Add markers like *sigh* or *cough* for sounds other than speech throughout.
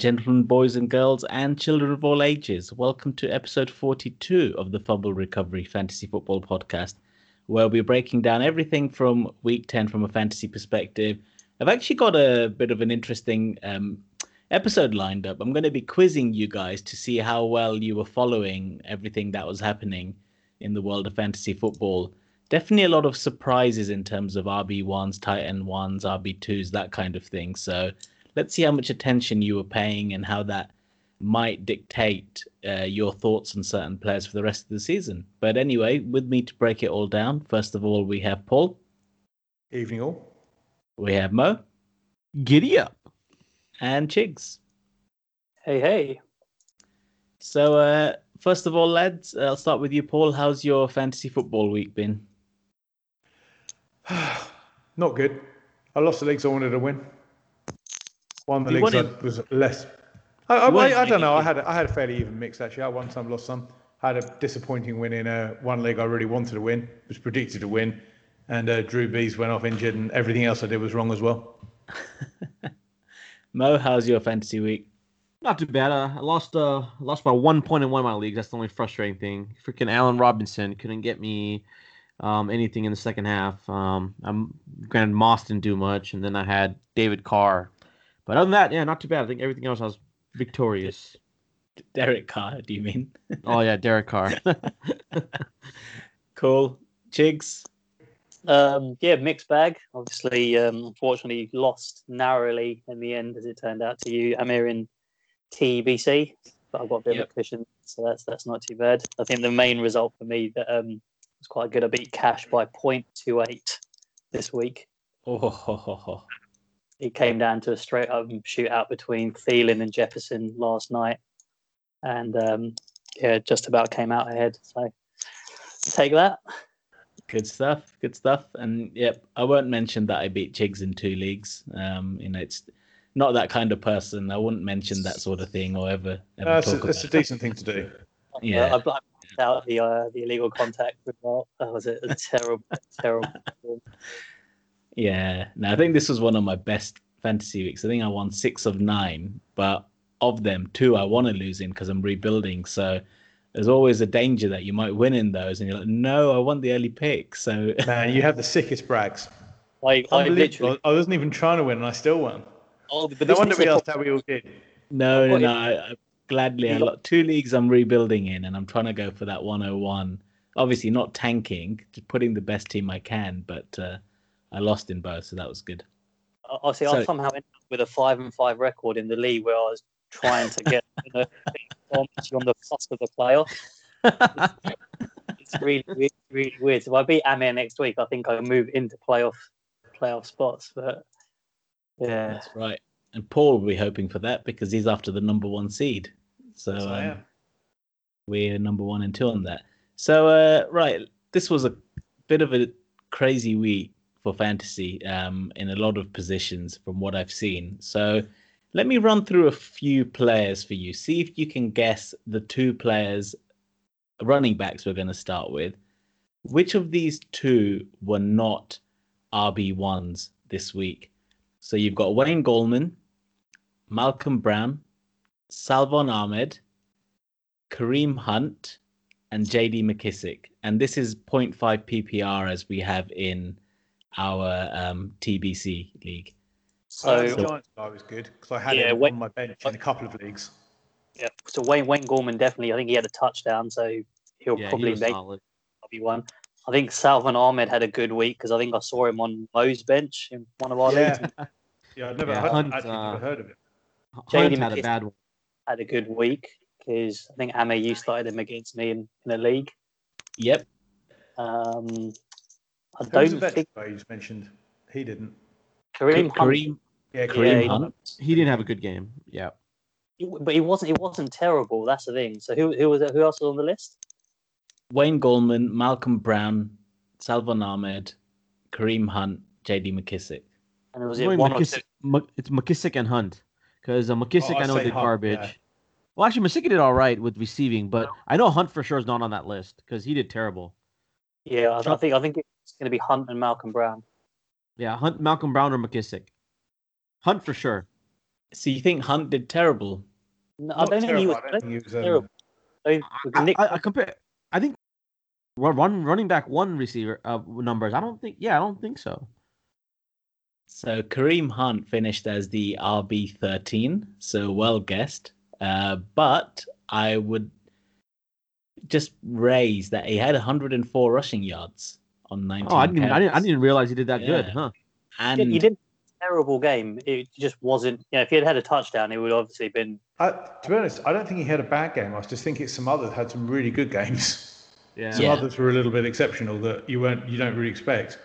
Gentlemen, boys and girls, and children of all ages, welcome to episode 42 of the Fumble Recovery Fantasy Football Podcast, where we're breaking down everything from week 10 from a fantasy perspective. I've actually got a bit of an interesting um, episode lined up. I'm going to be quizzing you guys to see how well you were following everything that was happening in the world of fantasy football. Definitely a lot of surprises in terms of RB1s, tight end ones, RB2s, that kind of thing. So, let's see how much attention you were paying and how that might dictate uh, your thoughts on certain players for the rest of the season. But anyway, with me to break it all down, first of all, we have Paul. Evening all. We have Mo. Giddy up. And Chigs. Hey, hey. So, uh, first of all, lads, I'll start with you, Paul. How's your fantasy football week been? *sighs* Not good. I lost the leagues I wanted to win. One of the You leagues I was less. I, I, I, I don't know. I had a, I had a fairly even mix actually. I won some, lost some. Had a disappointing win in uh, one league I really wanted to win, was predicted to win, and uh, Drew Brees went off injured, and everything else I did was wrong as well. *laughs* Mo, how's your fantasy week? Not too bad. Uh, I lost uh lost by one point in one of my leagues. That's the only frustrating thing. Freaking Allen Robinson couldn't get me um, anything in the second half. Um, I'm granted Moss didn't do much, and then I had David Carr. But other than that, yeah, not too bad. I think everything else I was victorious. Derek Carr, do you mean? oh yeah, Derek Carr. *laughs* *laughs* cool. Chigs? Um, yeah, mixed bag. Obviously, um, unfortunately, lost narrowly in the end, as it turned out to you. Amir in TBC, but I've got a bit Yep. of a cushion, so that's that's not too bad. I think the main result for me that um, was quite good. I beat Cash by 0.28 this week. Oh, ho, ho, ho. It came down to a straight up shootout between Thielen and Jefferson last night, and um, yeah, just about came out ahead. So take that. Good stuff. Good stuff. And yep, I won't mention that I beat Chigs in two leagues. Um, you know, it's not that kind of person. I wouldn't mention that sort of thing or ever, ever Uh, it's, a, talk it's a about it. decent thing to do. Yeah. I blacked out the uh, the illegal contact result. That was a, a terrible, terrible. *laughs* performance. Yeah. Now I think this was one of my best fantasy weeks. I think I won six of nine, but of them, two I want to lose in because I'm rebuilding. So there's always a danger that you might win in those, and you're like, no, I want the early pick. So *laughs* Man, you have the sickest brags. Like, I literally. I wasn't even trying to win, and I still won. Oh, but No wonder we asked how we all did. no, no, no. I, I, gladly, I You got two leagues I'm rebuilding in, and I'm trying to go for that 101. Obviously, not tanking, just putting the best team I can, but uh, I lost in both, so that was good. I I see. So- I somehow ended up with a five and five record in the league where I was trying to get *laughs* you know, on the cusp of the playoff. *laughs* It's really, weird, really weird. So if I beat Amir next week, I think I move into playoff playoff spots. But yeah, That's right. And Paul will be hoping for that because he's after the number one seed. So Yes, um, we're number one and two on that. So uh, right, this was a bit of a crazy week for fantasy um, in a lot of positions from what I've seen. So let me run through a few players for you. See if you can guess the two players, running backs we're going to start with. Which of these two were not RB ones this week? So you've got Wayne Gallman, Malcolm Brown, Salvon Ahmed, Kareem Hunt, and JD McKissic. And this is 0.5 PPR as we have in our um, TBC league. So, so the Giants guy was good because I had Yeah, him wait- on my bench in a couple of leagues. yeah, so Wayne Wayne Gallman definitely. I think he had a touchdown, so he'll yeah, probably was make. RB one. I think Salvon Ahmed had a good week because I think I saw him on Mo's bench in one of our leagues. Yeah, *laughs* yeah, I'd never, Yeah, heard, Hunt, actually uh, never heard of it. Hunt had a bad one. Had a good week because I think Amir, you started him against me in, in a league. Yep. Um, I Who don't think guy you just mentioned? He didn't. Kareem, Hunt, Kareem, Yeah, Kareem he- Hunt. He didn't have a good game. Yeah. but he wasn't. He wasn't terrible. That's the thing. So who who was who else was on the list? Wayne Gallman, Malcolm Brown, Salvon Ahmed, Kareem Hunt, JD McKissic. And was It's it only one or McKissic, two? It's McKissic and Hunt. Because uh, McKissic, Oh, I'd know, say did Hunt, garbage. yeah. Well, actually, McKissic did all right with receiving, but I know Hunt for sure is not on that list because he did terrible. Yeah, I, I think I think it's going to be Hunt and Malcolm Brown. Yeah, Hunt, Malcolm Brown, or McKissic. Hunt for sure. So you think Hunt did terrible? No, I don't think he was, I think he was, um, terrible. I, I, Nick, I, I compare. I think run, run running back one receiver uh, numbers. I don't think. Yeah, I don't think so. So Kareem Hunt finished as the RB thirteen, so well guessed. Uh, but I would just raise that he had 104 rushing yards on 19. Oh, I didn't. I didn't. I didn't realize he did that good, huh? And he didn't a terrible game. It just wasn't. You know, if he had had a touchdown, it would obviously been. I, to be honest, I don't think he had a bad game. I just think it's some others had some really good games. *laughs* Yeah. Some Yeah. others were a little bit exceptional that you weren't, you don't really expect.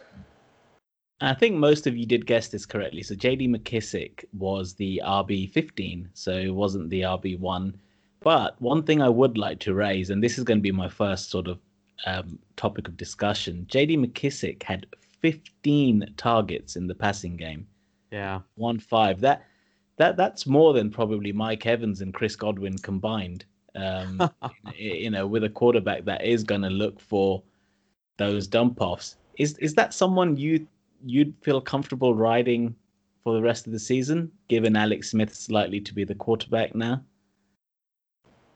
I think most of you did guess this correctly. So JD McKissic was the RB 15, so it wasn't the RB 1. But one thing I would like to raise, and this is going to be my first sort of um, topic of discussion JD McKissic had 15 targets in the passing game, Yeah. one five. That that that's more than probably Mike Evans and Chris Godwin combined. Um, *laughs* you know, with a quarterback that is going to look for those dump offs. Is is that someone you you'd feel comfortable riding for the rest of the season, given Alex Smith's likely to be the quarterback now?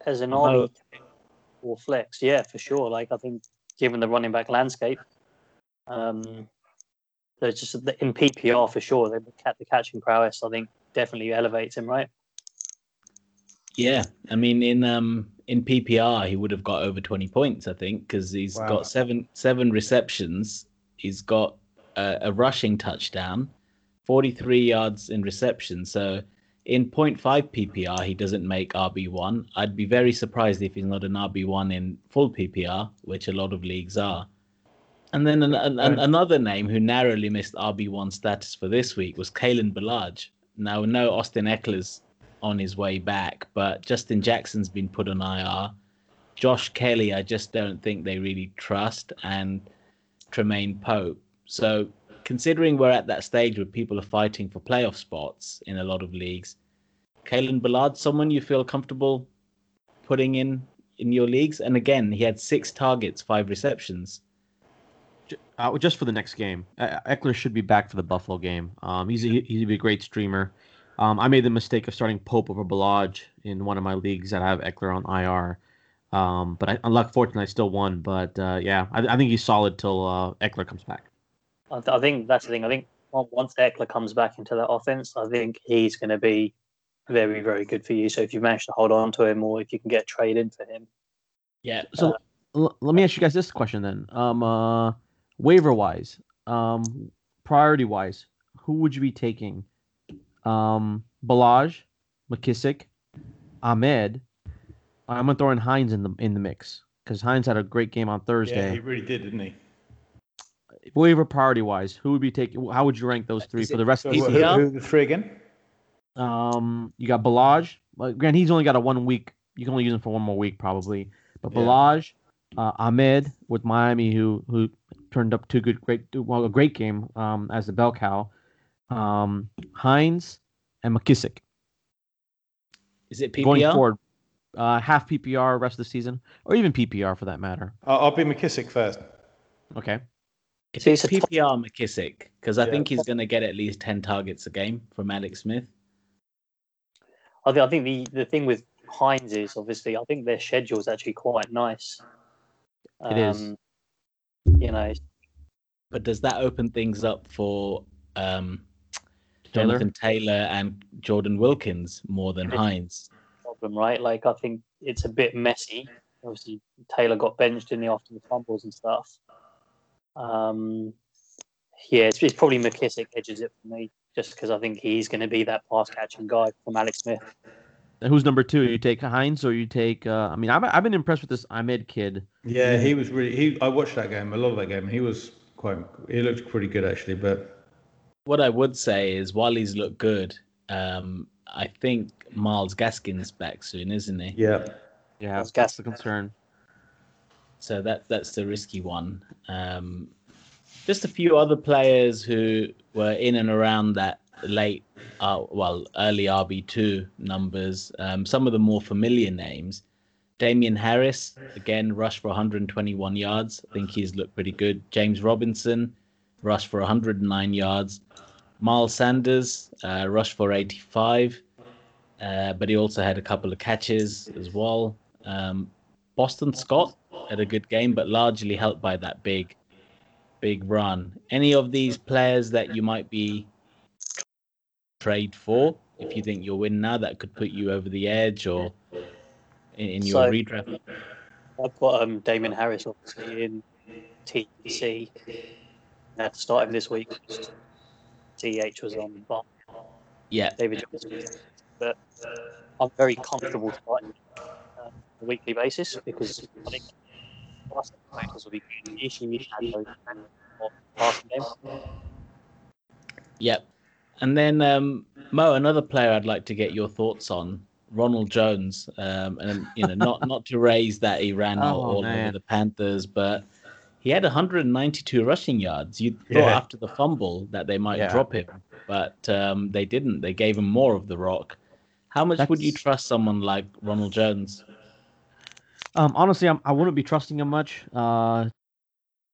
as an No. Army or flex, yeah, for sure. Like I think, given the running back landscape, um, there's just the- in PPR for sure. The, ca- the catching prowess, I think, definitely elevates him, right? Yeah, I mean in um in PPR he would have got over twenty points, I think, because he's Wow. got seven seven receptions. He's got a, a rushing touchdown, forty three yards in reception. So in 0.5 PPR he doesn't make RB one. I'd be very surprised if he's not an RB one in full PPR, which a lot of leagues are. And then an, an, an- another name who narrowly missed RB one status for this week was Kalen Ballage. Now, no Austin Ekeler's on his way back, but Justin Jackson's been put on IR. Josh Kelly, I just don't think they really trust, and Troymaine Pope. So, considering we're at that stage where people are fighting for playoff spots in a lot of leagues, Kalen Ballage, someone you feel comfortable putting in in your leagues? And again, he had six targets, five receptions. Uh, just for the next game, Ekeler should be back for the Buffalo game. Um, he's a, he'd be a great streamer. Um, I made the mistake of starting Pope over Ballage in one of my leagues that I have Ekeler on IR. Um, but I, unfortunately, I still won. But uh, yeah, I, I think he's solid till uh, Ekeler comes back. I, th- I think that's the thing. I think once Ekeler comes back into that offense, I think he's going to be very, very good for you. So if you manage to hold on to him, or if you can get traded trade for him, Yeah. So l- let me ask you guys this question then. Um, uh, waiver wise, um, priority wise, who would you be taking? Um, Ballage, McKissic, Ahmed. I'm gonna throw in Hines in the in the mix because Hines had a great game on Thursday. Yeah, Thursday. he really did, didn't he? Waiver priority wise, who would be taking? How would you rank those three Is for it- the rest So of the season? PPR? who the three again? Um, you got Ballage. Like, grant he's only got a one week. You can only use him for one more week probably. But Yeah. Ballage, uh, Ahmed with Miami, who who turned up two good, great, well, a great game um, as the bell cow. Um, Hines and McKissic Is it going PPR? forward. Uh, half PPR rest of the season, or even PPR for that matter. I'll, I'll be McKissic first. Okay. If So it's it's a top- PPR McKissic, because I Yeah. think he's going to get at least 10 targets a game from Alex Smith. I think I think the the thing with Hines is obviously I think their schedule is actually quite nice. It is. Um, You know, But does that open things up for um, Taylor? Jonathan Taylor and Jordan Wilkins more than Hines? problem, right? Like I think it's a bit messy. Obviously, Taylor got benched in the after the fumbles and stuff. Um, yeah, it's, it's probably McKissic edges it for me, just because I think he's going to be that pass catching guy from Alex Smith. And who's number two? You take Hines or you take? Uh, I mean, I've I've been impressed with this Ahmed kid. Yeah, he was really. He I watched that game, a lot of that game, he was quite. He looked pretty good actually, but What I would say is, while he's looked good, um, I think Myles Gaskin's back soon, isn't he? yeah, Yeah, That's that's the concern. So that that's the risky one. Um, just a few other players who were in and around that late, uh, well, early RB two numbers. Um, some of the more familiar names. Damien Harris again rushed for 121 yards. I think he's looked pretty good. James Robinson rushed for 109 yards. Miles Sanders uh, rushed for 85. uh, but he also had a couple of catches as well. Um, Boston Scott had a good game, but largely helped by that big, big run. Any of these players that you might be trade for, if you think you'll win now, that could put you over the edge or in, in your So- redraft? I've got um, Damien Harris obviously in TC. I had to start him this week. TH was on but Yeah, David. But I'm very comfortable starting uh, on a weekly basis because I think last titles will be good. The issue we had those of passing game. Yep. And then um, Mo, another player I'd like to get your thoughts on, Ronald Jones. Um, and you know, not not to raise that he ran *laughs* Oh, all over the Panthers, but he had 192 rushing yards. You thought Yeah. after the fumble that they might Yeah. drop him, but um, they didn't. They gave him more of the rock. How much would you trust someone like Ronald Jones? Um, honestly, I'm, I wouldn't be trusting him much uh,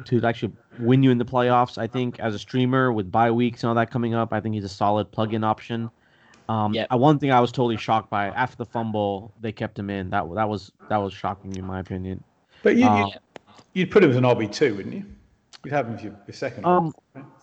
to actually win you in the playoffs. I think as a streamer with bye weeks and all that coming up, I think he's a solid plug-in option. Um, Yep. uh, One thing I was totally shocked by after the fumble, they kept him in. That that was that was shocking in my opinion. But you, Um, you, you'd put him as an RB two, wouldn't you? You'd have him as your, your second. Um,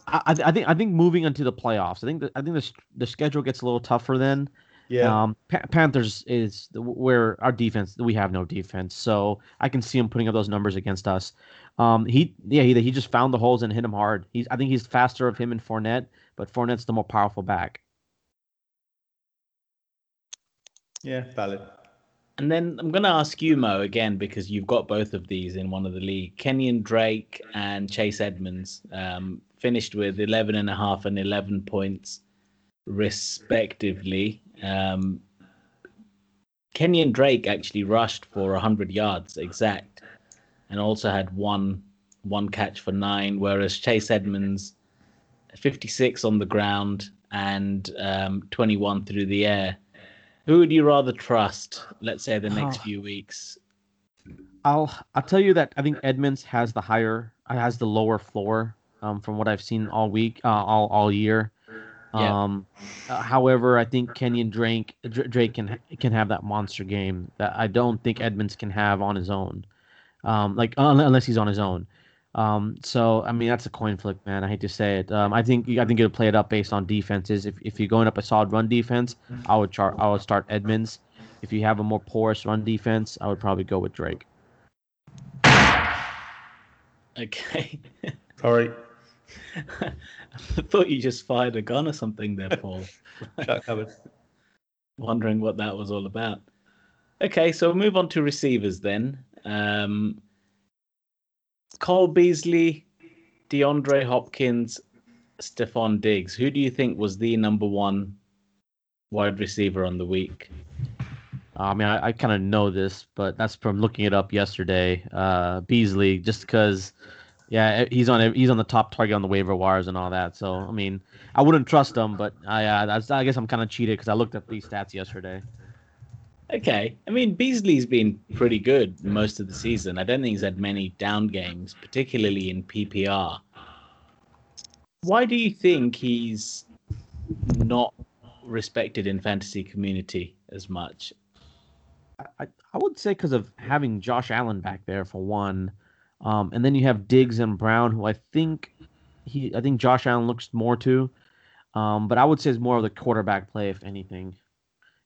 I, I think I think moving into the playoffs, I think that I think the the schedule gets a little tougher then. Yeah. Um, Pa- Panthers is where our defense. We have no defense, so I can see him putting up those numbers against us. Um, he yeah he, he just found the holes and hit him hard. He's I think he's faster of him and Fournette, but Fournette's the more powerful back. yeah, valid. And then I'm going to ask you, Mo, again, because you've got both of these in one of the league. Kenyon Drake and Chase Edmonds um, finished with 11 and a half and 11 points, respectively. Um, Kenyon Drake actually rushed for 100 yards exact and also had one one catch for nine, whereas Chase Edmonds, 56 on the ground and um, 21 through the air. Who would you rather trust, let's say, the next Oh. few weeks? I'll I'll tell you that I think Edmonds has the higher has the lower floor um, from what I've seen all week uh, all all year. Yeah. Um, uh, however, I think Kenyon Drake Drake can can have that monster game that I don't think Edmonds can have on his own. Um, like unless he's on his own. Um, so I mean that's a coin flip, man. I hate to say it. Um, I think I think it'll play it up based on defenses. If if you're going up a solid run defense, I would chart I would start Edmonds. If you have a more porous run defense, I would probably go with Drake. Okay. *laughs* Sorry, *laughs* I thought you just fired a gun or something there, Paul. *laughs* shut cupboard. *laughs* Wondering what that was all about. Okay, so we'll move on to receivers then. Um, Cole Beasley, DeAndre Hopkins, Stefon Diggs. Who do you think was the number one wide receiver on the week? I mean, I, I kind of know this, but that's from looking it up yesterday. Uh, Beasley, just because, yeah, he's on he's on the top target on the waiver wires and all that. So I mean, I wouldn't trust him, but I uh, I guess I'm kind of cheated because I looked at these stats yesterday. Okay. I mean, Beasley's been pretty good most of the season. I don't think he's had many down games, particularly in PPR. Why do you think he's not respected in fantasy community as much? I, I would say because of having Josh Allen back there for one, um, and then you have Diggs and Brown, who I think he I think Josh Allen looks more to, um, but I would say it's more of the quarterback play if anything.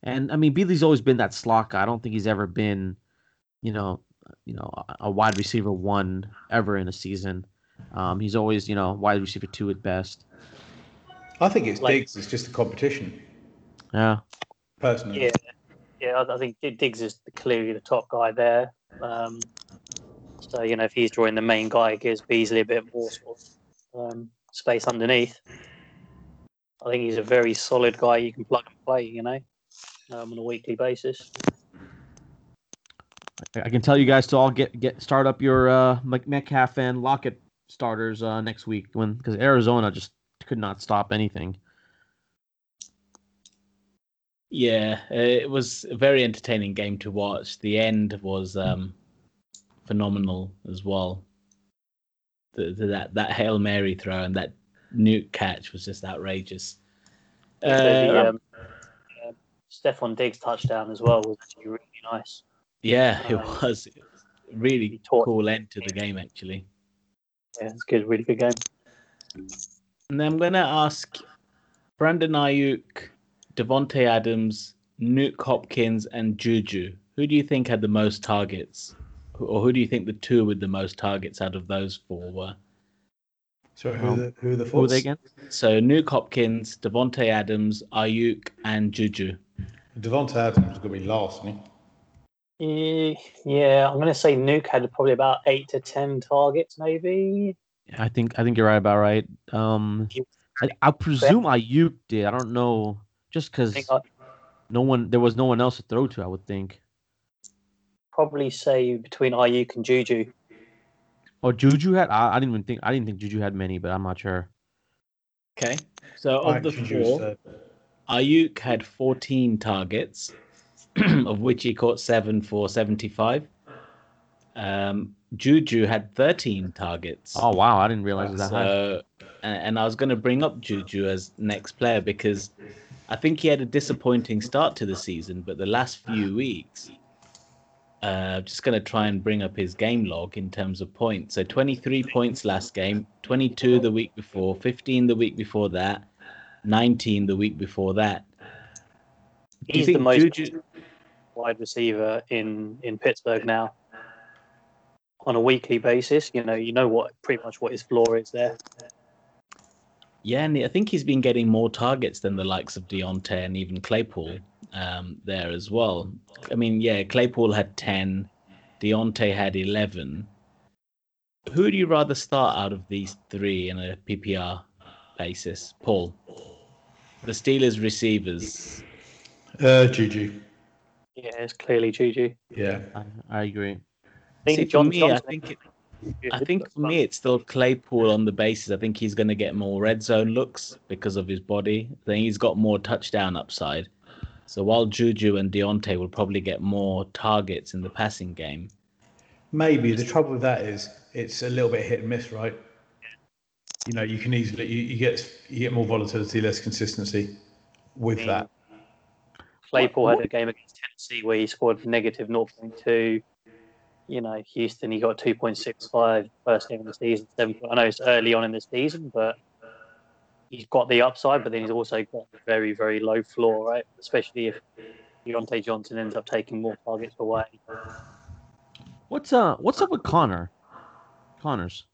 And I mean Beasley's always been that slot guy. I don't think he's ever been, you know, you know, a- a wide receiver one ever in a season. Um, he's always you know wide receiver two at best. I think it's Like- Diggs. It's just a competition, Yeah. personally. Yeah, yeah. I, I think Diggs is clearly the top guy there. Um, so you know, if he's drawing the main guy, it gives Beasley a bit more sort of um, space underneath. I think he's a very solid guy. You can plug and play. You know, um, on a weekly basis. I I can tell you guys to all get get start up your uh, Mc- Metcalf and Lockett starters uh, next week when because Arizona just could not stop anything. Yeah, uh, it was a very entertaining game to watch. The end was um, phenomenal as well. The, the, that that hail mary throw and that nuke catch was just outrageous. the, Uh, um, um, Stefon Diggs touchdown as well was actually really nice. Yeah, it Um, was really he cool end to the game actually. Yeah, it's good, really good game. And then I'm gonna ask Brandon Aiyuk, Davante Adams, Nuke Hopkins, and Juju. Who do you think had the most targets, or who do you think the two with the most targets out of those four were? Sorry, who, Um, are the, who are the Who were they again? So Nuke Hopkins, Davante Adams, Aiyuk, and Juju. Davante Adams is going to be last, isn't he? Eh, Yeah, I'm going to say Nuke had probably about eight to ten targets, maybe. I think I think you're right about right. Um, I, I presume Aiyuk did. I don't know, just because no one there was no one else to throw to. I would think. Probably say between Aiyuk and Juju. Or Juju had. I, I didn't even think. I didn't think Juju had many, but I'm not sure. Okay. So of the Juju was four, third. Aiyuk had 14 targets, *clears throat* of which he caught seven for 75. Um, Juju had 13 targets. Oh wow, I didn't realize that. So, and, and I was going to bring up Juju as next player because I think he had a disappointing start to the season, but the last few weeks, uh, just going to try and bring up his game log in terms of points. So 23 points last game, 22 the week before, 15 the week before that, 19 the week before that. Do He's the most Juju? wide receiver in in Pittsburgh now. On a weekly basis, you know, you know what pretty much what his floor is there. Yeah, and I think he's been getting more targets than the likes of Diontae and even Claypool um, there as well. I mean, yeah, Claypool had 10, Diontae had 11. Who do you rather start out of these three in a PPR basis? Paul. The Steelers receivers. Uh, Juju. Yeah, it's clearly Juju. Yeah. I, I agree. I think See, for John me, I think it, is I think but- for me it's still Claypool on the basis. I think he's going to get more red zone looks because of his body. I think he's got more touchdown upside. So while Juju and Diontae will probably get more targets in the passing game, Maybe the trouble with that is it's a little bit hit and miss, right? You know, you can easily you, you get you get more volatility, less consistency with Mm. that. Claypool had a game against Tennessee where he scored negative 0.2. You know, Houston, he got 2.65 first game of the season. Seven, I know it's early on in the season, but he's got the upside, but then he's also got a very, very low floor, right? Especially if Diontae Johnson ends up taking more targets away. What's uh What's up with Conner? Conners.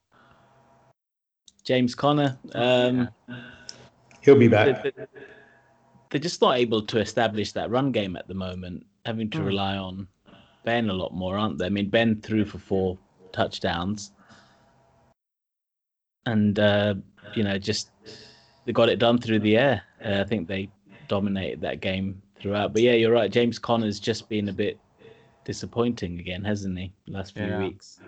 James Conner. um, He'll be they- back. they- they're just not able to establish that run game at the moment, having to Hmm. rely on Ben a lot more, aren't they? I mean, Ben threw for four touchdowns, and uh, you know, just they got it done through the air. Uh, I think they dominated that game throughout. But yeah, you're right. James Conner's just been a bit disappointing again, hasn't he? Last few Yeah. weeks.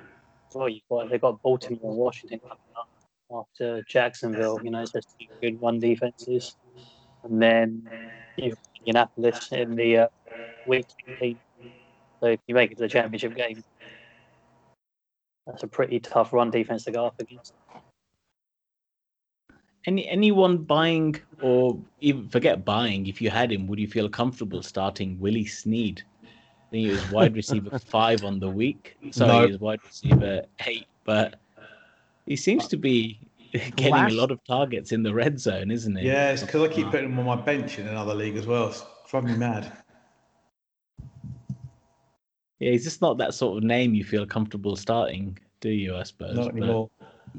Well, you've got, they've got Baltimore and Washington coming up after Jacksonville. You know, it's just two good run defenses. And then you've got Indianapolis in the uh, week 16. So if you make it to the championship game, that's a pretty tough run defense to go up against. Any anyone buying or even forget buying? If you had him, would you feel comfortable starting Willie Snead? I think he was wide *laughs* receiver five on the week. Sorry, No. he was wide receiver eight, but he seems to be getting Last- a lot of targets in the red zone, isn't he? Yeah, it's because I keep putting him on my bench in another league as well. It's driving me mad. Yeah, he's just not that sort of name you feel comfortable starting, do you? I suppose. Not But- anymore.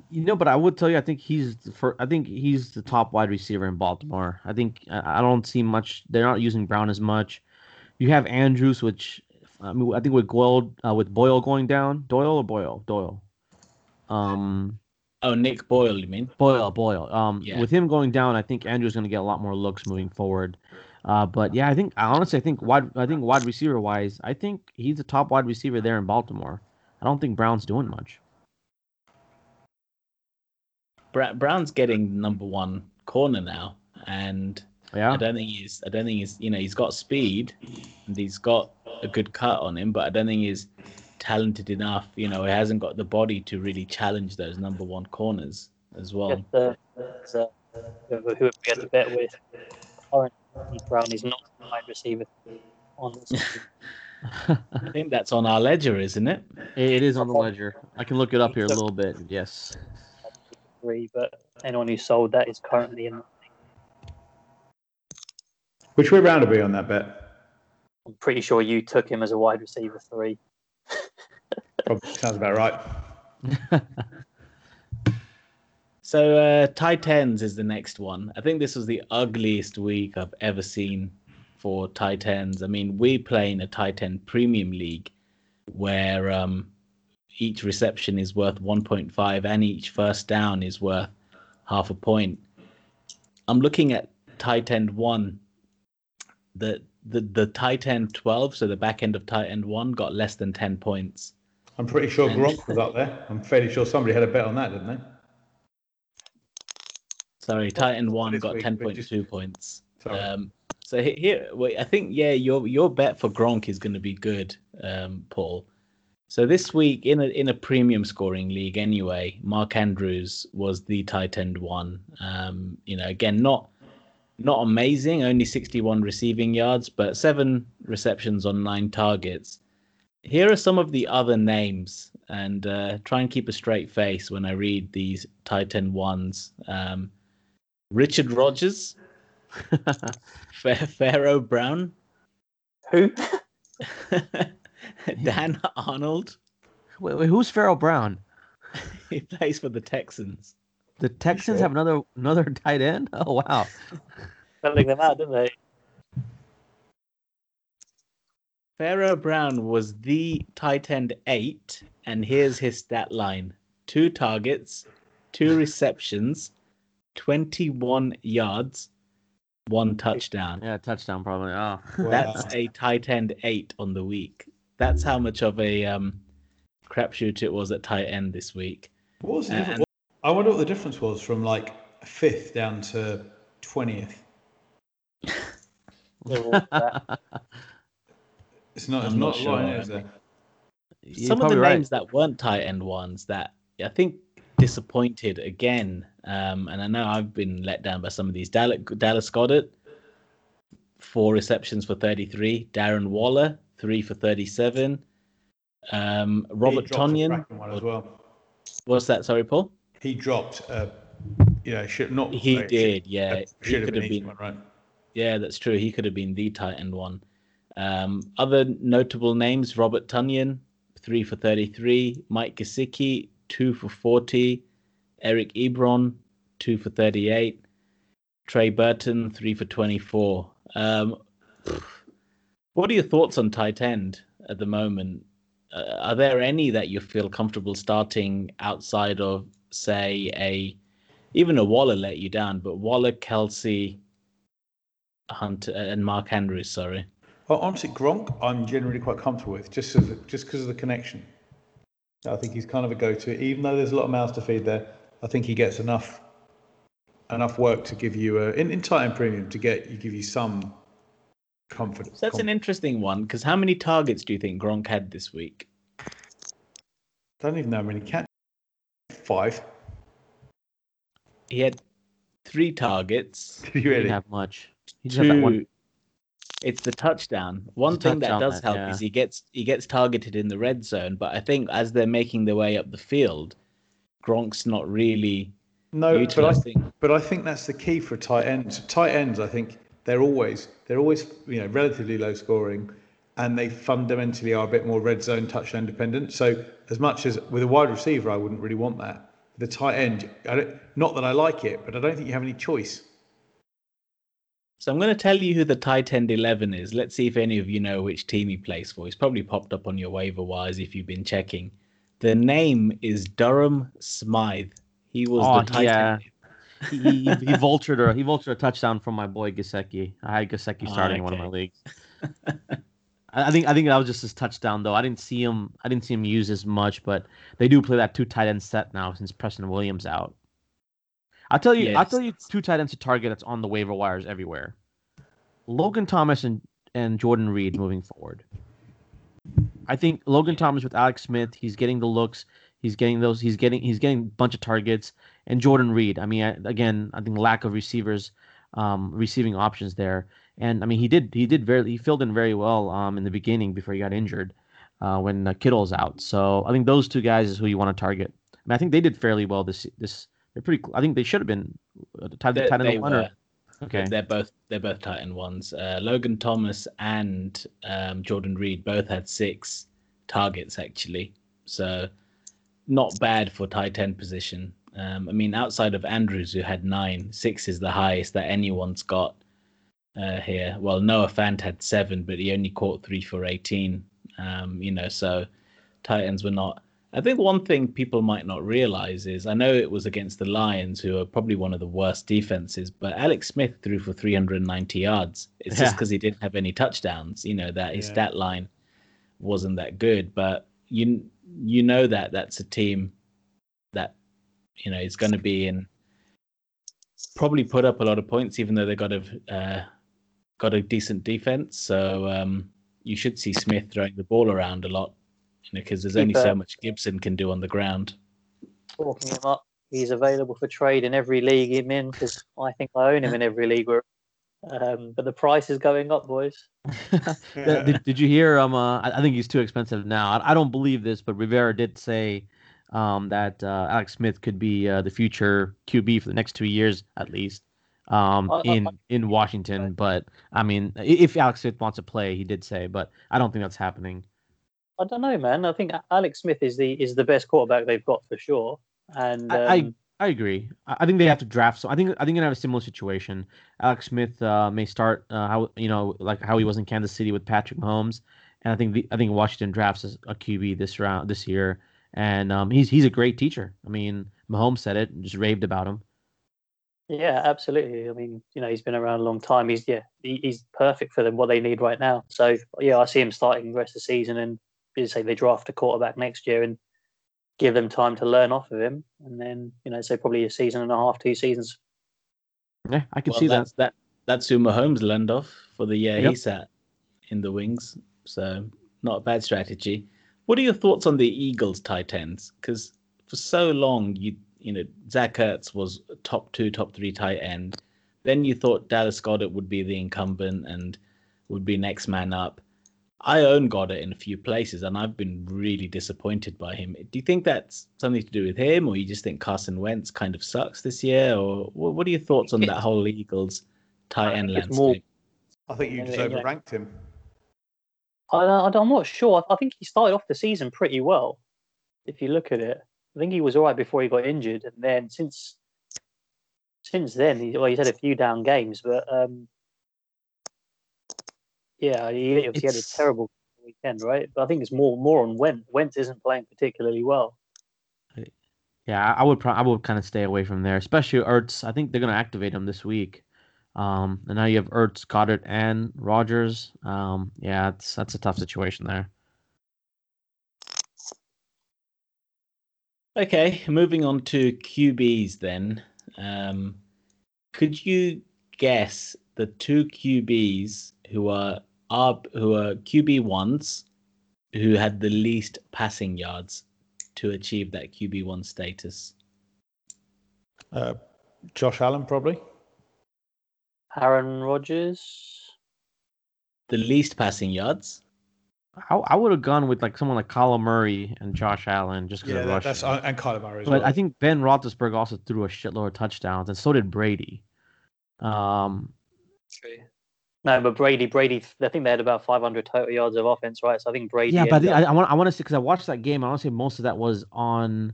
You know, but I would tell you, I think he's the I think he's the top wide receiver in Baltimore. I think I don't see much. They're not using Brown as much. You have Andrews, which I mean, I think with Boyle, uh, with Boyle going down, Doyle or Boyle, Doyle, um, Oh, Nick Boyle, you mean? Boyle, Boyle. Um, Yeah. with him going down, I think Andrews going to get a lot more looks moving forward. Uh, but yeah, I think I honestly, I think wide, I think wide receiver wise, I think he's the top wide receiver there in Baltimore. I don't think Brown's doing much. Bra- Brown's getting number one corner now, and I don't think he's. I don't think he's. You know, he's got speed, and he's got a good cut on him, but I don't think he's talented enough. You know, he hasn't got the body to really challenge those number one corners as well. Just, uh, uh, whoever we had to bet with, currently Brown is not a wide receiver on this. *laughs* *laughs* I think that's on our ledger, isn't it? It is on the ledger. I can look it up here a little bit. Yes. Three, but anyone who sold that is currently in. Which way round are we on that bet? I'm pretty sure you took him as a wide receiver three. *laughs* Probably sounds about right. *laughs* So uh, tight ends is the next one. I think this was the ugliest week I've ever seen for tight ends. I mean, we play in a tight end premium league where um, each reception is worth 1.5 and each first down is worth half a point. I'm looking at tight end one. The the the tight end 12, so the back end of tight end one, got less than 10 points. I'm pretty sure Gronk was up there. I'm fairly sure somebody had a bet on that, didn't they? Sorry, tight end one got week, ten but point just- points. Um, so here, wait, I think yeah, your your bet for Gronk is going to be good, um, Paul. So this week in a in a premium scoring league, anyway, Mark Andrews was the tight end one. Um, you know, again, not not amazing, only sixty one receiving yards, but seven receptions on nine targets. Here are some of the other names, and uh, try and keep a straight face when I read these tight end ones. Um, Richard Rodgers, *laughs* Pharaoh Brown, Who? *laughs* *laughs* Dan Arnold. Wait, wait, who's Farrell Brown? *laughs* He plays for the Texans. The Texans sure? have another another *laughs* tight end. Oh wow. Filling them out, didn't they? Pharaoh Brown was the tight end eight, and here's his stat line: two targets, two receptions, twenty-one yards, one touchdown. Yeah, touchdown probably. Oh. That's a tight end eight on the week. That's how much of a um, crapshoot it was at tight end this week. What was the And- difference? I wonder what the difference was from like fifth down to twentieth. *laughs* They're all that. *laughs* It's not. It's I'm not, not a lot, is there? You're Some of the probably right. names that weren't tight end ones that I think disappointed again. Um, and I know I've been let down by some of these. Dallas, Dallas Goedert, four receptions for 33. Darren Waller, three for 37. Um, Robert He dropped a Tonyan, as well. what's that? Sorry, Paul. He dropped. Uh, you know, should not. He uh, did, should- yeah. uh, He Should have could been, have been, one, right? yeah, that's true. He could have been the tight end one. Um, other notable names: Robert Tonyan, three for thirty-three; Mike Gesicki, two for forty; Eric Ebron, two for thirty-eight; Trey Burton, three for twenty-four. Um, what are your thoughts on tight end at the moment? Uh, are there any that you feel comfortable starting outside of, say, a even a Waller let you down, but Waller, Kelce, Hunter, and Mark Andrews? Sorry. Well, honestly, Gronk, I'm generally quite comfortable with, just as just because of the connection. I think he's kind of a go-to, even though there's a lot of mouths to feed there. I think he gets enough enough work to give you a in, in tight end premium to get you give you some comfort. So that's an interesting one because how many targets do you think Gronk had this week? I don't even know how many catch. Five. He had three targets. Did *laughs* He really? didn't have much. He just had that one. Two. It's the touchdown. One It's a thing that does that- help yeah. is he gets he gets targeted in the red zone, but I think as they're making their way up the field, Gronk's not really No, but I, utilizing. but I think that's the key for tight ends. Tight ends, I think they're always they're always you know relatively low scoring, and they fundamentally are a bit more red zone touchdown dependent. So as much as with a wide receiver, I wouldn't really want that. The tight end, I don't, not that I like it, but I don't think you have any choice. So I'm going to tell you who the tight end 11 is. Let's see if any of you know which team he plays for. He's probably popped up on your waiver wires if you've been checking. The name is Durham Smythe. He was Oh, the tight yeah. end. He, he, he vultured a he vultured a touchdown from my boy Gesicki. I had Gesicki Ah, starting in one of my leagues. *laughs* I think I think that was just his touchdown though. I didn't see him I didn't see him use as much, but they do play that two tight end set now since Preston Williams out. I'll tell you I'll tell you two tight ends to target that's on the waiver wires everywhere. Logan Thomas and, and Jordan Reed moving forward. I think Logan Thomas with Alex Smith, he's getting the looks, he's getting those, he's getting he's getting a bunch of targets, and Jordan Reed. I mean, I, again, I think lack of receivers um, receiving options there. And I mean, he did he did very he filled in very well um, in the beginning before he got injured uh, when uh, Kittle's out. So I think those two guys is who you want to target. I, mean, I think they did fairly well this this. They're pretty. I think they should have been uh, tied They- tied they the one. or-. Okay. They're both they're both tight end ones. Uh, Logan Thomas and um, Jordan Reed both had six targets actually, so not bad for tight end position. Um, I mean, outside of Andrews who had nine, six is the highest that anyone's got uh, here. Well, Noah Fant had seven, but he only caught three for eighteen. Um, you know, so Titans were not. I think one thing people might not realize is I know it was against the Lions, who are probably one of the worst defenses, but Alex Smith threw for 390 yards. It's just because he didn't have any touchdowns, you know, that his Yeah. stat line wasn't that good. But you you know that that's a team you know is going to be in probably put up a lot of points, even though they got a uh, got a decent defense. So um, you should see Smith throwing the ball around a lot, you know, because there's only so much Gibson can do on the ground. Talking him up, he's available for trade in every league I'm in because I think I own him in every league. We're, um, but the price is going up, boys. *laughs* Did, did you hear? Um, uh, I, I think he's too expensive now. I, I don't believe this, but Rivera did say um, that uh, Alex Smith could be uh, the future QB for the next two years at least um, in in Washington. But I mean, if Alex Smith wants to play, he did say, but I don't think that's happening. I don't know, man. I think Alex Smith is the is the best quarterback they've got for sure. And um, I, I I agree. I think they have to draft. So I think I think gonna have a similar situation. Alex Smith uh, may start uh, how you know like how he was in Kansas City with Patrick Mahomes, and I think the, I think Washington drafts a, a QB this round this year, and um, he's he's a great teacher. I mean, Mahomes said it, and just raved about him. Yeah, absolutely. I mean, you know, he's been around a long time. He's yeah, he, he's perfect for them what they need right now. So yeah, I see him starting the rest of the season, and as I say they draft a quarterback next year and give them time to learn off of him, and then you know, so probably a season and a half, two seasons. Yeah, I can Well, see that. that's that. That's who Mahomes learned off for the year he sat in the wings. So not a bad strategy. What are your thoughts on the Eagles tight ends? Because for so long, you you know Zach Ertz was top two, top three tight end. Then you thought Dallas Goedert would be the incumbent and would be next man up. I own Goedert in a few places, and I've been really disappointed by him. Do you think that's something to do with him, or you just think Carson Wentz kind of sucks this year, or what, what are your thoughts on that whole Eagles tight end think it's more- landscape? I think you just overranked him. I, I, I'm not sure. I think he started off the season pretty well. If you look at it, I think he was all right before he got injured, and then since since then, he, well, he's had a few down games, but um, yeah, he had a terrible weekend, right? But I think it's more more on Wentz. Wentz isn't playing particularly well. Yeah, I would pro- I would kind of stay away from there, especially Ertz. I think they're gonna activate him this week. Um, and now you have Ertz, Goedert, and Rodgers. Um, yeah, it's that's a tough situation there. Okay, moving on to QBs then. Um, could you guess the two QBs who are are who are QB ones who had the least passing yards to achieve that QB one status? Uh, Josh Allen, probably. Aaron Rodgers. The least passing yards. I, I would have gone with like someone like Kyler Murray and Josh Allen just because Yeah, of that, rushing. that's uh, and Kyler Murray as but well. I think Ben Roethlisberger also threw a shitload of touchdowns, and so did Brady. Um, No, but Brady, Brady. I think they had about 500 total yards of offense, right? So I think Brady. yeah, but I, ended think- up- I, I want I want to say because I watched that game. I want to say most of that was on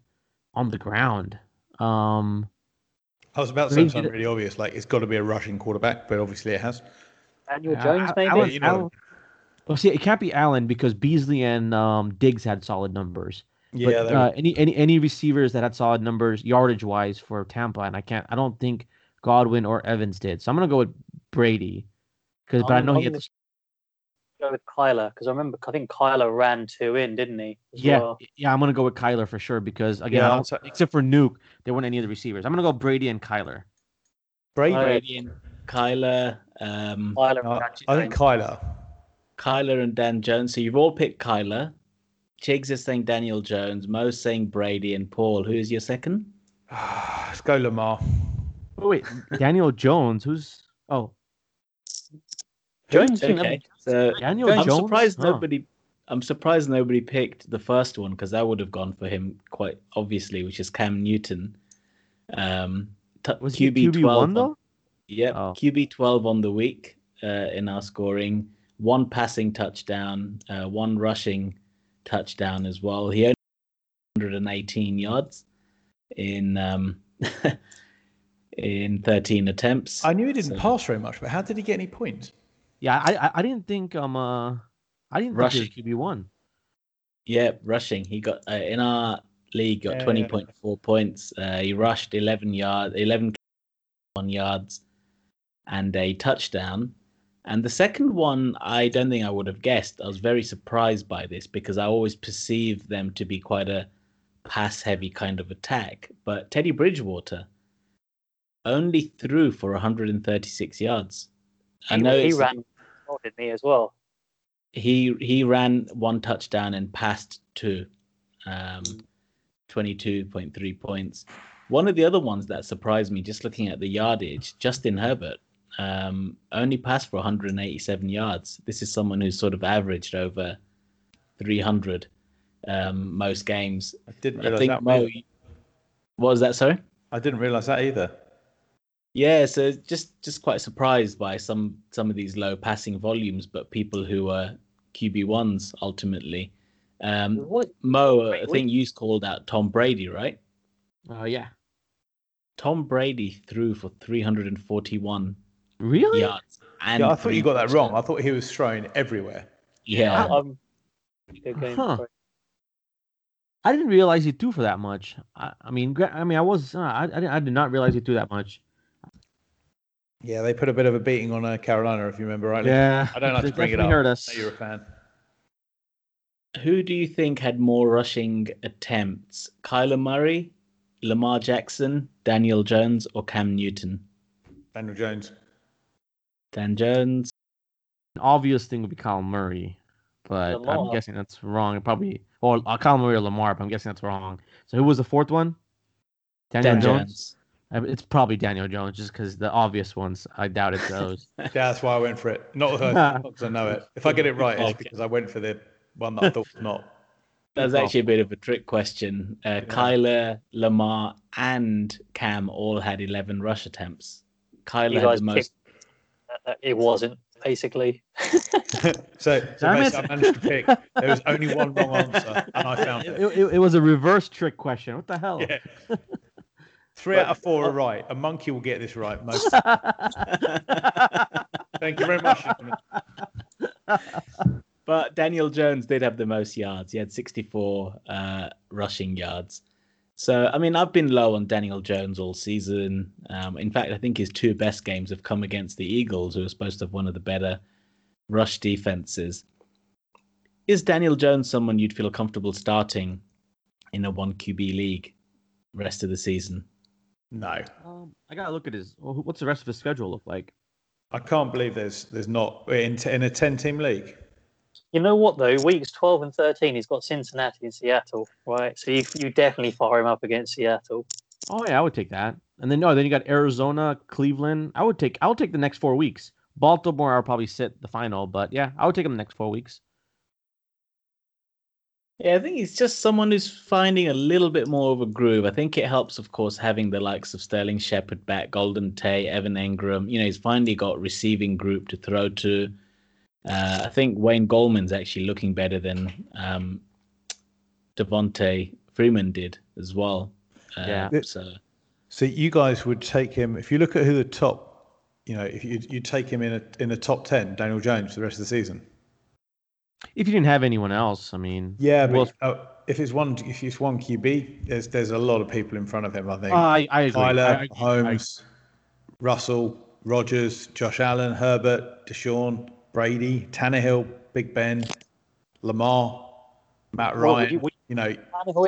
on the ground. Um, I was about to say something really obvious, like it's got to be a rushing quarterback, but obviously it has. Daniel Yeah, Jones, I- maybe. I was- you know- Allen- well, see, it can't be Allen because Beasley and um, Diggs had solid numbers. Yeah, but, uh, any any any receivers that had solid numbers yardage wise for Tampa, and I can't, I don't think Godwin or Evans did. So I'm gonna go with Brady, because but I know I'm he had gonna go with Kyler because I remember I think Kyler ran two in, didn't he? Yeah, well? yeah, I'm gonna go with Kyler for sure because again, Yeah, I I'll don't, ta- except for Nuke, there weren't any of the receivers. I'm gonna go Brady and Kyler. Brady. Brady and Kyler, um, Kyler. No, I think. Kyler. Kyler and Dan Jones. So you've all picked Kyler. Chigs is saying Daniel Jones. Mo's saying Brady and Paul. Who's your second? *sighs* Let's go Lamar. Oh wait, Daniel Jones, who's Oh, Jones. Okay, so Daniel I'm surprised Huh. nobody. I'm surprised nobody picked the first one because that would have gone for him quite obviously, which is Cam Newton. Um, t- was QB QB twelve. one on- though? Yep, Oh. QB twelve on the week uh, in our scoring. One passing touchdown, uh, one rushing touchdown as well. He only 118 yards in um, *laughs* in 13 attempts. I knew he didn't So- pass very much, but how did he get any points? Yeah, I, I I didn't think um uh I didn't think Rushing. he was QB one. Yeah, rushing. He got uh, in our league got Yeah, twenty yeah. point four points. Uh, he rushed eleven yards, eleven one yards, and a touchdown. And the second one, I don't think I would have guessed. I was very surprised by this because I always perceived them to be quite a pass heavy kind of attack. But Teddy Bridgewater only threw for 136 yards. I know he ran, didn't as well? he he ran one touchdown and passed two um 22.3 points one of the other ones that surprised me just looking at the yardage justin herbert um only passed for 187 yards this is someone who's sort of averaged over 300 um most games I didn't i realize think that. mo what was that sorry I didn't realize that either. Yeah, so just just quite surprised by some some of these low passing volumes, but people who are QB ones ultimately. Um, What? Mo, Wait, I wait. think you called out Tom Brady, right? Uh yeah. Tom Brady threw for 341 Really? yards. And Yeah, I thought you got that wrong. I thought he was throwing everywhere. Yeah, I'm good game. Huh. I didn't realize he threw for that much. I, I mean, I mean, I was uh, I, I, I did not realize he threw that much. Yeah, they put a bit of a beating on uh, Carolina, if you remember rightly. Yeah, I don't like to bring it definitely up. Hurt I us. know you're a fan. Who do you think had more rushing attempts? Kyler Murray, Lamar Jackson, Daniel Jones, or Cam Newton? Daniel Jones. Dan Jones. An obvious thing would be Kyle Murray, but I'm guessing that's wrong. It probably or uh, Kyle Murray or Lamar, but I'm guessing that's wrong. So who was the fourth one? Daniel Dan Jones. Jones. It's probably Daniel Jones, just because the obvious ones. I doubt doubted those. *laughs* Yeah, that's why I went for it. Not because *laughs* I know it. If I get it right, it's because I went for the one that I thought was not. That's Well- actually a bit of a trick question. Uh, Kyler, Lamar, and Cam all had 11 rush attempts. Kyler had the most. picked- Uh, It wasn't basically. *laughs* so, so basically. I managed to pick. There was only one wrong answer, and I found it, it. it- it was a reverse trick question. What the hell? Yeah. Three out of four are right. A monkey will get this right. Most. *laughs* Thank you very much. *laughs* but Daniel Jones did have the most yards. He had 64 uh, rushing yards. So, I mean, I've been low on Daniel Jones all season. Um, in fact, I think his two best games have come against the Eagles, who are supposed to have one of the better rush defenses. Is Daniel Jones someone you'd feel comfortable starting in a one QB league rest of the season? No, Um, I gotta look at his. well, What's the rest of his schedule look like? I can't believe there's there's not in, t- in a ten team league. You know what though? Weeks twelve and thirteen, he's got Cincinnati and Seattle, right? So you you definitely fire him up against Seattle. Oh yeah, I would take that. And then no, then you got Arizona, Cleveland. I would take. I would take the next four weeks. Baltimore, I'll probably sit the final, but yeah, I would take him the next four weeks. Yeah, I think he's just someone who's finding a little bit more of a groove. I think it helps, of course, having the likes of Sterling Shepard back, Golden Tate, Evan Engram. You know, he's finally got receiving group to throw to. Uh, I think Wayne Gallman's actually looking better than um, Devonta Freeman did as well. Uh, Yeah. So So you guys would take him if you look at who the top, you know, if you you take him in a in a top ten, Daniel Jones for the rest of the season. If you didn't have anyone else, I mean, Yeah, who but uh, if it's one if it's one QB, there's there's a lot of people in front of him. I think I I agree. Kyler, I- I- Holmes, Russell, Rodgers, Josh Allen, Herbert, Deshaun, Brady, Tannehill, Big Ben, Lamar, Matt Well, would Ryan. you- would- you know, Tannehill?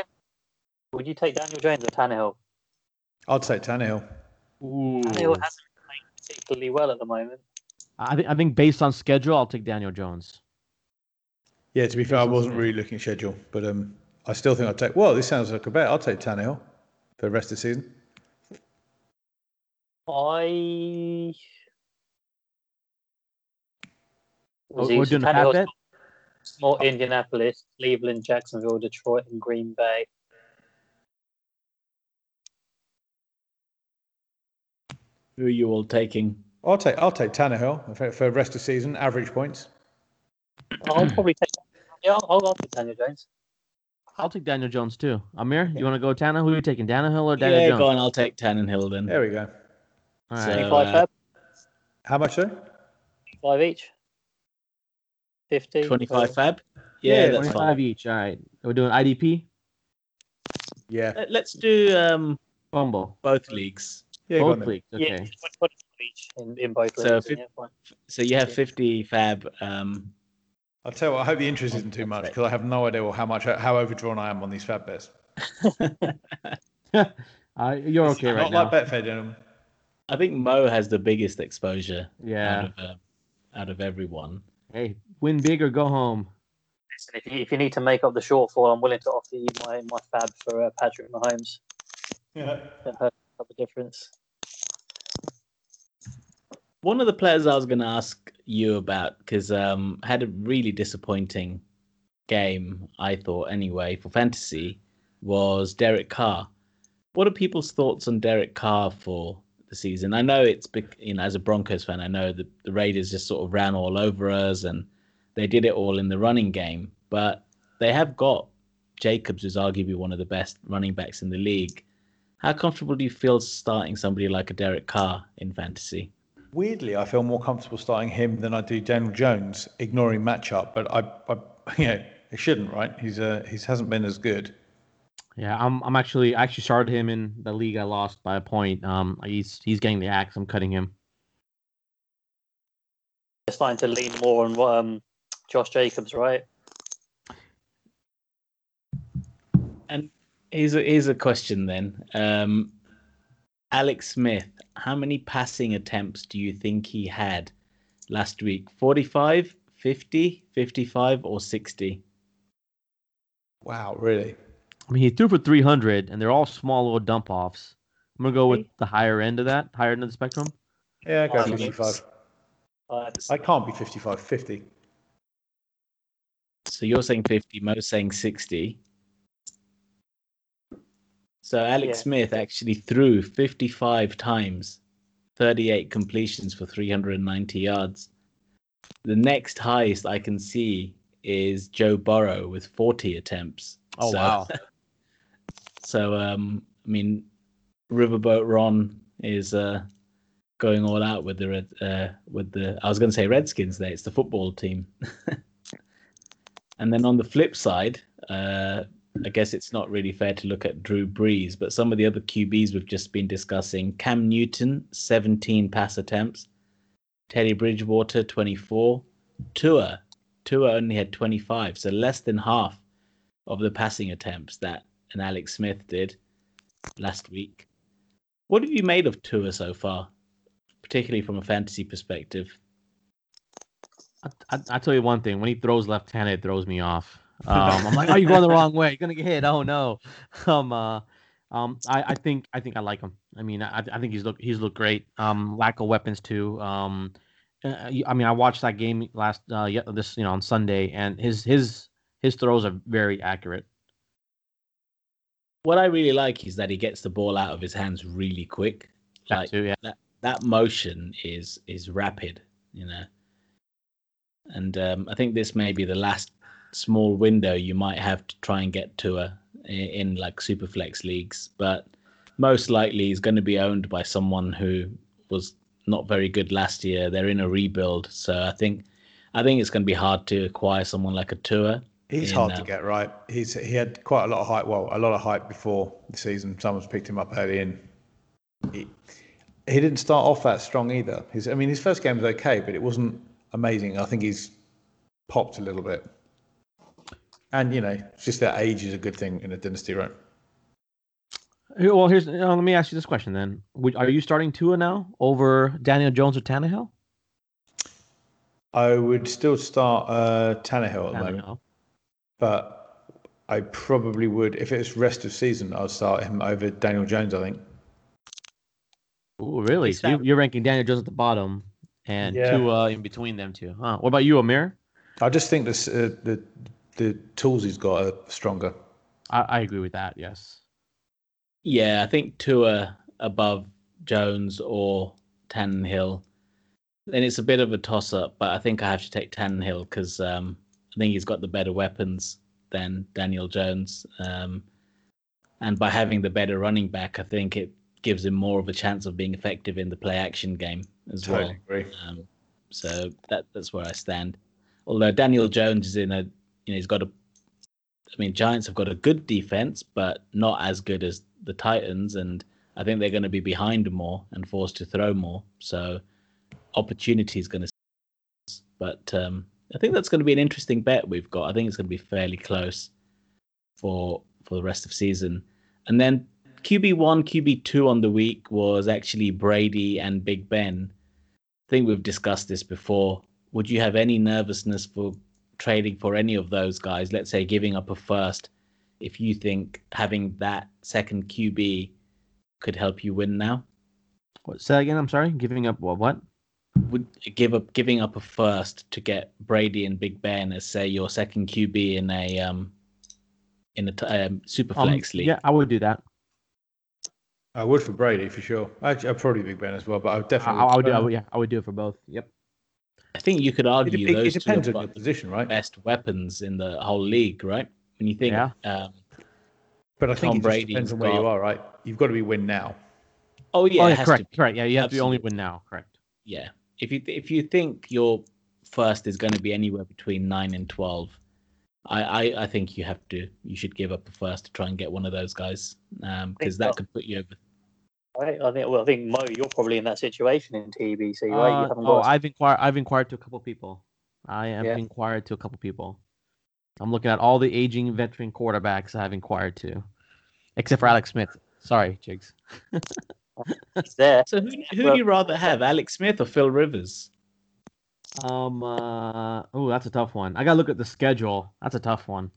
Would you take Daniel Jones or Tannehill? I'd say Tannehill. Ooh. Tannehill hasn't played particularly well at the moment. I think I think based on schedule, I'll take Daniel Jones. Yeah, to be fair, I wasn't really looking at schedule, but um, I still think I'd take. Well, this sounds like a bet. I'll take Tannehill for the rest of the season. I Was We're he- doing a fat bet. More Indianapolis, Cleveland, Jacksonville, Detroit, and Green Bay. Who are you all taking? I'll take I'll take Tannehill for, for rest of season average points. I'll probably take. Yeah, I'll, I'll, I'll take Daniel Jones. I'll take Daniel Jones too. Amir, you want to go Tanner? Who are you taking, Tannehill or Daniel yeah, Jones? go on. I'll take Tannehill then. There we go. All So- 25 uh, fab, How much so? five each. 50. 25 fab? Yeah, Yeah, that's 25 fine. each. All right. We're doing IDP, Yeah. Let- Let's do um, Bumble, both leagues. Yeah, both leagues. Okay. 25 each in, in both So leagues. fif- yeah. So you have 50 fab. Um, I'll tell you what, I hope the interest isn't too much because I have no idea how much how overdrawn I am on these fat bets. *laughs* uh, you're okay Not right now. like Betfair, gentlemen. I think Mo has the biggest exposure yeah. out of uh, out of everyone. Hey, win big or go home. Listen, if you, if you need to make up the shortfall, I'm willing to offer you my, my fab for uh, Patrick Mahomes. *laughs* Yeah. That hurt up the difference. One of the players I was going to ask you about because um, had a really disappointing game, I thought anyway, for fantasy was Derek Carr. What are people's thoughts on Derek Carr for the season? I know it's you know as a Broncos fan, I know the, the Raiders just sort of ran all over us and they did it all in the running game, but they have got Jacobs, who's arguably one of the best running backs in the league. How comfortable do you feel starting somebody like a Derek Carr in fantasy? Weirdly, I feel more comfortable starting him than I do Daniel Jones, ignoring matchup. But I, I *laughs* you know, it shouldn't, right? He's uh, he hasn't been as good. Yeah, I'm. I'm actually. I actually started him in the league. I lost by a point. Um, he's he's getting the axe. I'm cutting him. They're starting to lean more on um, Josh Jacobs, right? And here's a, here's a question then. Um, Alex Smith, how many passing attempts do you think he had last week? 45, 50, 55, or 60? Wow, really? I mean, he threw for 300, and they're all small little dump offs. I'm gonna go with the higher end of that, higher end of the spectrum. Yeah, go Oh, 55. Uh, I can't be 55, 50. So you're saying 50, Mo's saying 60. So Alex Yeah. Smith actually threw 55 times, 38 completions for 390 yards. The next highest I can see is Joe Burrow with 40 attempts. Oh So- wow! *laughs* So um, I mean, Riverboat Ron is uh, going all out with the red, uh, with the. I was going to say Redskins. There, it's the football team. *laughs* and then on the flip side, uh, I guess it's not really fair to look at Drew Brees, but some of the other QBs we've just been discussing: Cam Newton, 17 pass attempts; Teddy Bridgewater, 24; Tua, Tua only had 25, so less than half of the passing attempts that and Alex Smith did last week. What have you made of Tua so far, particularly from a fantasy perspective? I, I, I tell you one thing: when he throws left-handed, it throws me off. Um, I'm like, "Oh, you're going the wrong way. You're gonna get hit. Oh no!" Um, uh, um, I, I think I think I like him. I mean, I, I think he's look he's looked great. Um, lack of weapons too. Um, uh, I mean, I watched that game last uh yeah, this you know on Sunday, and his his his throws are very accurate. What I really like is that he gets the ball out of his hands really quick. That Like too, yeah. that, that motion is is rapid, you know. And um, I think this may be the last small window you might have to try and get to a in, like superflex leagues, but most likely he's going to be owned by someone who was not very good last year. They're in a rebuild, so I think I think it's going to be hard to acquire someone like a Tua. He's in, hard uh, to get right. He's he had quite a lot of hype. Well, a lot of hype before the season. Someone's picked him up early in. He, he didn't start off that strong either. His, I mean, his first game was okay, but it wasn't amazing. I think he's popped a little bit. And you know, it's just that age is a good thing in a dynasty, right? Well, here's uh, let me ask you this question then: Would, Are you starting Tua now over Daniel Jones or Tannehill? I would still start uh, Tannehill at the moment, but I probably would if it's rest of season. I'll start him over Daniel Jones. I think. Oh, really? So you, you're ranking Daniel Jones at the bottom. and Yeah. Tua in between them two. Huh. What about you, Amir? I just think this, uh, the the tools he's got are stronger. I, I agree with that. Yes. Yeah, I think Tua above Jones or Tannehill. Then it's a bit of a toss up, but I think I have to take Tannehill because um, I think he's got the better weapons than Daniel Jones. Um, and by having the better running back, I think it gives him more of a chance of being effective in the play action game as well. Totally agree. Um, so that that's where I stand. Although Daniel Jones is in a, you know, he's got a. I mean, Giants have got a good defense, but not as good as the Titans, and I think they're going to be behind more and forced to throw more. So opportunity is going to. But um, I think that's going to be an interesting bet we've got. I think it's going to be fairly close for for the rest of season, and then QB one, QB two on the week was actually Brady and Big Ben. I think we've discussed this before. Would you have any nervousness for trading for any of those guys? Let's say giving up a first, if you think having that second QB could help you win now. What, say that again. I'm sorry. Giving up what? What? Would give up giving up a first to get Brady and Big Ben as say your second QB in a um in a t- um, super Um, flex league? yeah, I would do that. I would for Brady for sure. Actually, I'd probably Big Ben as well, but I would I, definitely. I would do. I would, yeah, I would do it for both. Yep. I think you could argue it, those it depends two on are your position, right? best weapons in the whole league, right? When you think, Yeah. um, But I think Tom it just depends on where you are, right? You've got to be win now. oh yeah, oh, yeah correct. Correct. Yeah, you have to only win now. Correct. yeah if you if you think your first is going to be anywhere between 9 and 12 I, I i think you have to you should give up a first to try and get one of those guys um because that so. could put you over Right? I think. Well, I think Mo, you're probably in that situation in TBC, right? Uh, you haven't oh, got. a- I've inquired. I've inquired to a couple people. I have Yeah. inquired to a couple people. I'm looking at all the aging veteran quarterbacks I've inquired to, except for Alex Smith. Sorry, Chigs. He's there. so who, who Well- do you rather have alex smith or phil rivers Um. Uh, oh, that's a tough one. I gotta look at the schedule. That's a tough one.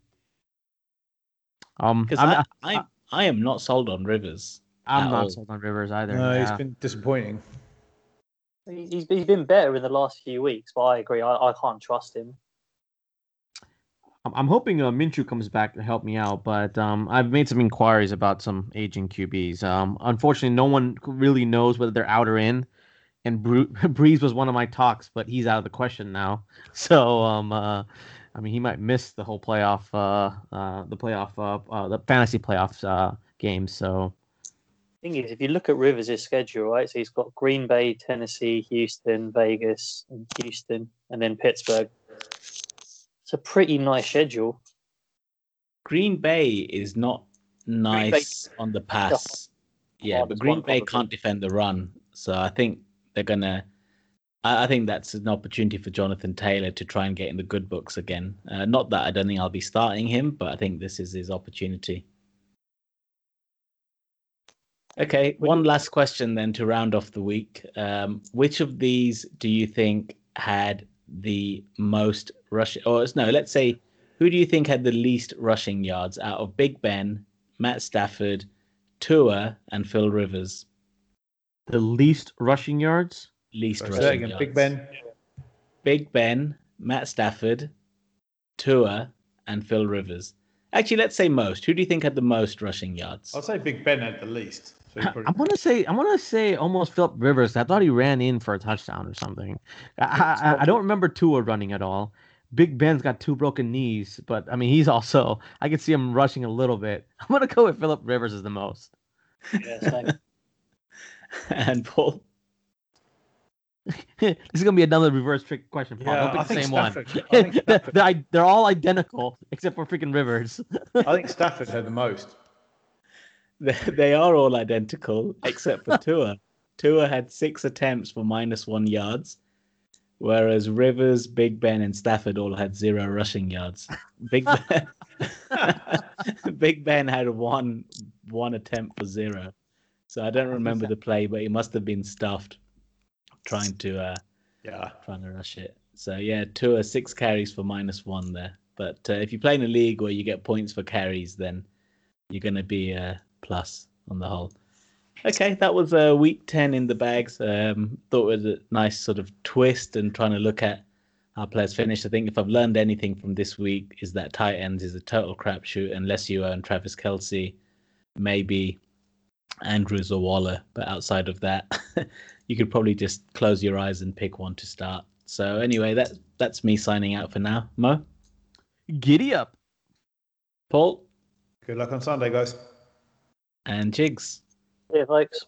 Um, because I'm, I, I i am not sold on rivers I'm not all. sold on Rivers either. No, yeah. it's been disappointing. He- He's, he's been better in the last few weeks, but I agree. I, I can't trust him. I'm, I'm hoping uh, Minshew comes back to help me out, but um, I've made some inquiries about some aging QBs. Um, unfortunately, no one really knows whether they're out or in. And Bru- *laughs* Brees was one of my talks, but he's out of the question now. *laughs* So, um, uh, I mean, he might miss the whole playoff, uh, uh, the playoff, uh, uh, the fantasy playoffs uh, games. So, Thing is, if you look at Rivers' schedule, right? So he's got Green Bay, Tennessee, Houston, Vegas, and Houston, and then Pittsburgh. It's a pretty nice schedule. green bay is not nice on the pass yeah but green bay can't defend the run so i think they're gonna I I think that's an opportunity for Jonathan Taylor to try and get in the good books again. Uh, not that I don't think I'll be starting him, but I think this is his opportunity. Okay, one last question then to round off the week. Um, which of these do you think had the most rushing? Or no, let's say, who do you think had the least rushing yards out of Big Ben, Matt Stafford, Tua, and Phil Rivers? the least rushing yards. Least Say rushing again. yards. Big Ben. Big Ben, Matt Stafford, Tua, and Phil Rivers. Actually, let's say most. Who do you think had the most rushing yards? I'll say Big Ben at the least. So he I- probably- I'm gonna say I'm gonna say almost Philip Rivers. I thought he ran in for a touchdown or something. I, I, I don't remember Tua running at all. Big Ben's got two broken knees, but I mean he's also I could see him rushing a little bit. *laughs* I'm gonna go with Philip Rivers as the most. Yeah, *laughs* and Paul. *laughs* this is gonna be another reverse trick question. Paul. Yeah, don't pick I the think same one. Stafford- I think they're, Stafford- they're i- they're all identical except for freaking Rivers. I think Stafford had the most. *laughs* They, are all identical *laughs* except for Tua. Tua had six attempts for minus one yards, whereas Rivers, Big Ben, and Stafford all had zero rushing yards. Big Ben, *laughs* Big Ben had one one attempt for zero. So I don't remember the play, but he must have been stuffed trying to uh, Yeah. trying to rush it. So yeah, Tua six carries for minus one there. But uh, if you play in a league where you get points for carries, then you're going to be a plus on the whole. Okay, that was uh, week 10 in the bags. Um, thought it was a nice sort of twist and trying to look at how players finish. I think if I've learned anything from this week is that tight ends is a total crapshoot unless you own Travis Kelce, maybe Andrews or Waller. But outside of that, *laughs* you could probably just close your eyes and pick one to start. So anyway, that that's me signing out for now. Mo, Giddy up. Paul, Good luck on Sunday, guys. And Chigs. Yeah, folks.